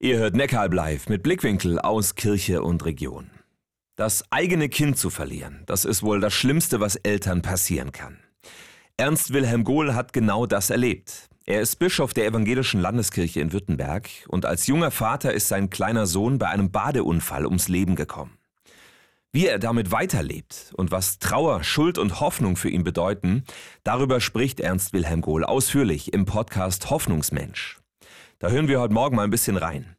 Ihr hört Neckaralb live mit Blickwinkel aus Kirche und Region. Das eigene Kind zu verlieren, das ist wohl das Schlimmste, was Eltern passieren kann. Ernst Wilhelm Gohl hat genau das erlebt. Er ist Bischof der Evangelischen Landeskirche in Württemberg und als junger Vater ist sein kleiner Sohn bei einem Badeunfall ums Leben gekommen. Wie er damit weiterlebt und was Trauer, Schuld und Hoffnung für ihn bedeuten, darüber spricht Ernst Wilhelm Gohl ausführlich im Podcast Hoffnungsmensch. Da hören wir heute Morgen mal ein bisschen rein.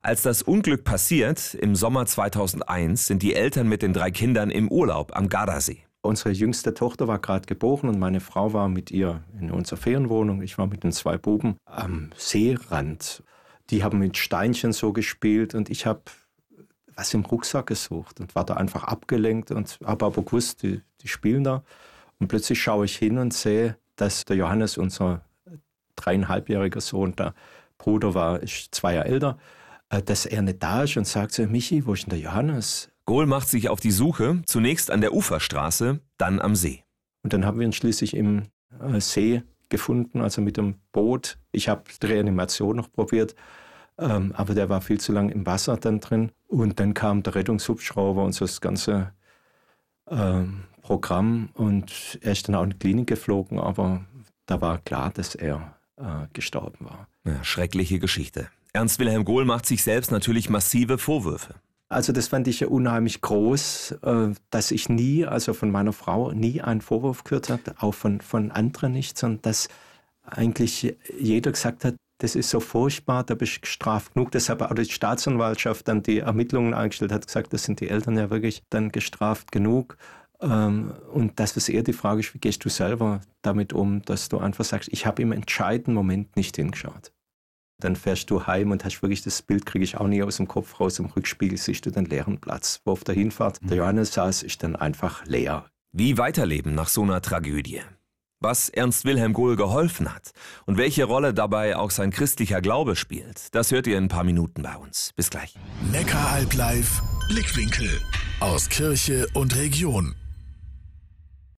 Als das Unglück passiert, im Sommer 2001, sind die Eltern mit den drei Kindern im Urlaub am Gardasee. Unsere jüngste Tochter war gerade geboren und meine Frau war mit ihr in unserer Ferienwohnung. Ich war mit den zwei Buben am Seerand. Die haben mit Steinchen so gespielt und ich habe was im Rucksack gesucht und war da einfach abgelenkt und habe aber gewusst, die, die spielen da. Und plötzlich schaue ich hin und sehe, dass der Johannes, unser dreieinhalbjähriger Sohn, da Bruder war ist zwei Jahre älter, äh, dass er nicht da ist und sagt so, Michi, wo ist denn der Johannes? Gohl macht sich auf die Suche, zunächst an der Uferstraße, dann am See. Und dann haben wir ihn schließlich im äh, See gefunden, also mit dem Boot. Ich habe die Reanimation noch probiert, ähm, aber der war viel zu lang im Wasser dann drin. Und dann kam der Rettungshubschrauber und so das ganze ähm, Programm. Und er ist dann auch in die Klinik geflogen, aber da war klar, dass er äh, gestorben war. Ja, schreckliche Geschichte. Ernst Wilhelm Gohl macht sich selbst natürlich massive Vorwürfe. Also das fand ich ja unheimlich groß, äh, dass ich nie, also von meiner Frau, nie einen Vorwurf gehört habe, auch von, von anderen nicht, sondern dass eigentlich jeder gesagt hat, das ist so furchtbar, da bist du gestraft genug. Deshalb auch die Staatsanwaltschaft dann die Ermittlungen eingestellt hat, gesagt, das sind die Eltern ja wirklich dann gestraft genug. Ähm, und das ist eher die Frage ist, wie gehst du selber damit um, dass du einfach sagst, ich habe im entscheidenden Moment nicht hingeschaut. Dann fährst du heim und hast wirklich das Bild, kriege ich auch nie aus dem Kopf raus. Im Rückspiegel siehst du den leeren Platz. Wo auf der Hinfahrt der mhm. Johannes saß, ist dann einfach leer. Wie weiterleben nach so einer Tragödie? Was Ernst Wilhelm Gohl geholfen hat und welche Rolle dabei auch sein christlicher Glaube spielt, das hört ihr in ein paar Minuten bei uns. Bis gleich. Neckaralb live, Blickwinkel aus Kirche und Region.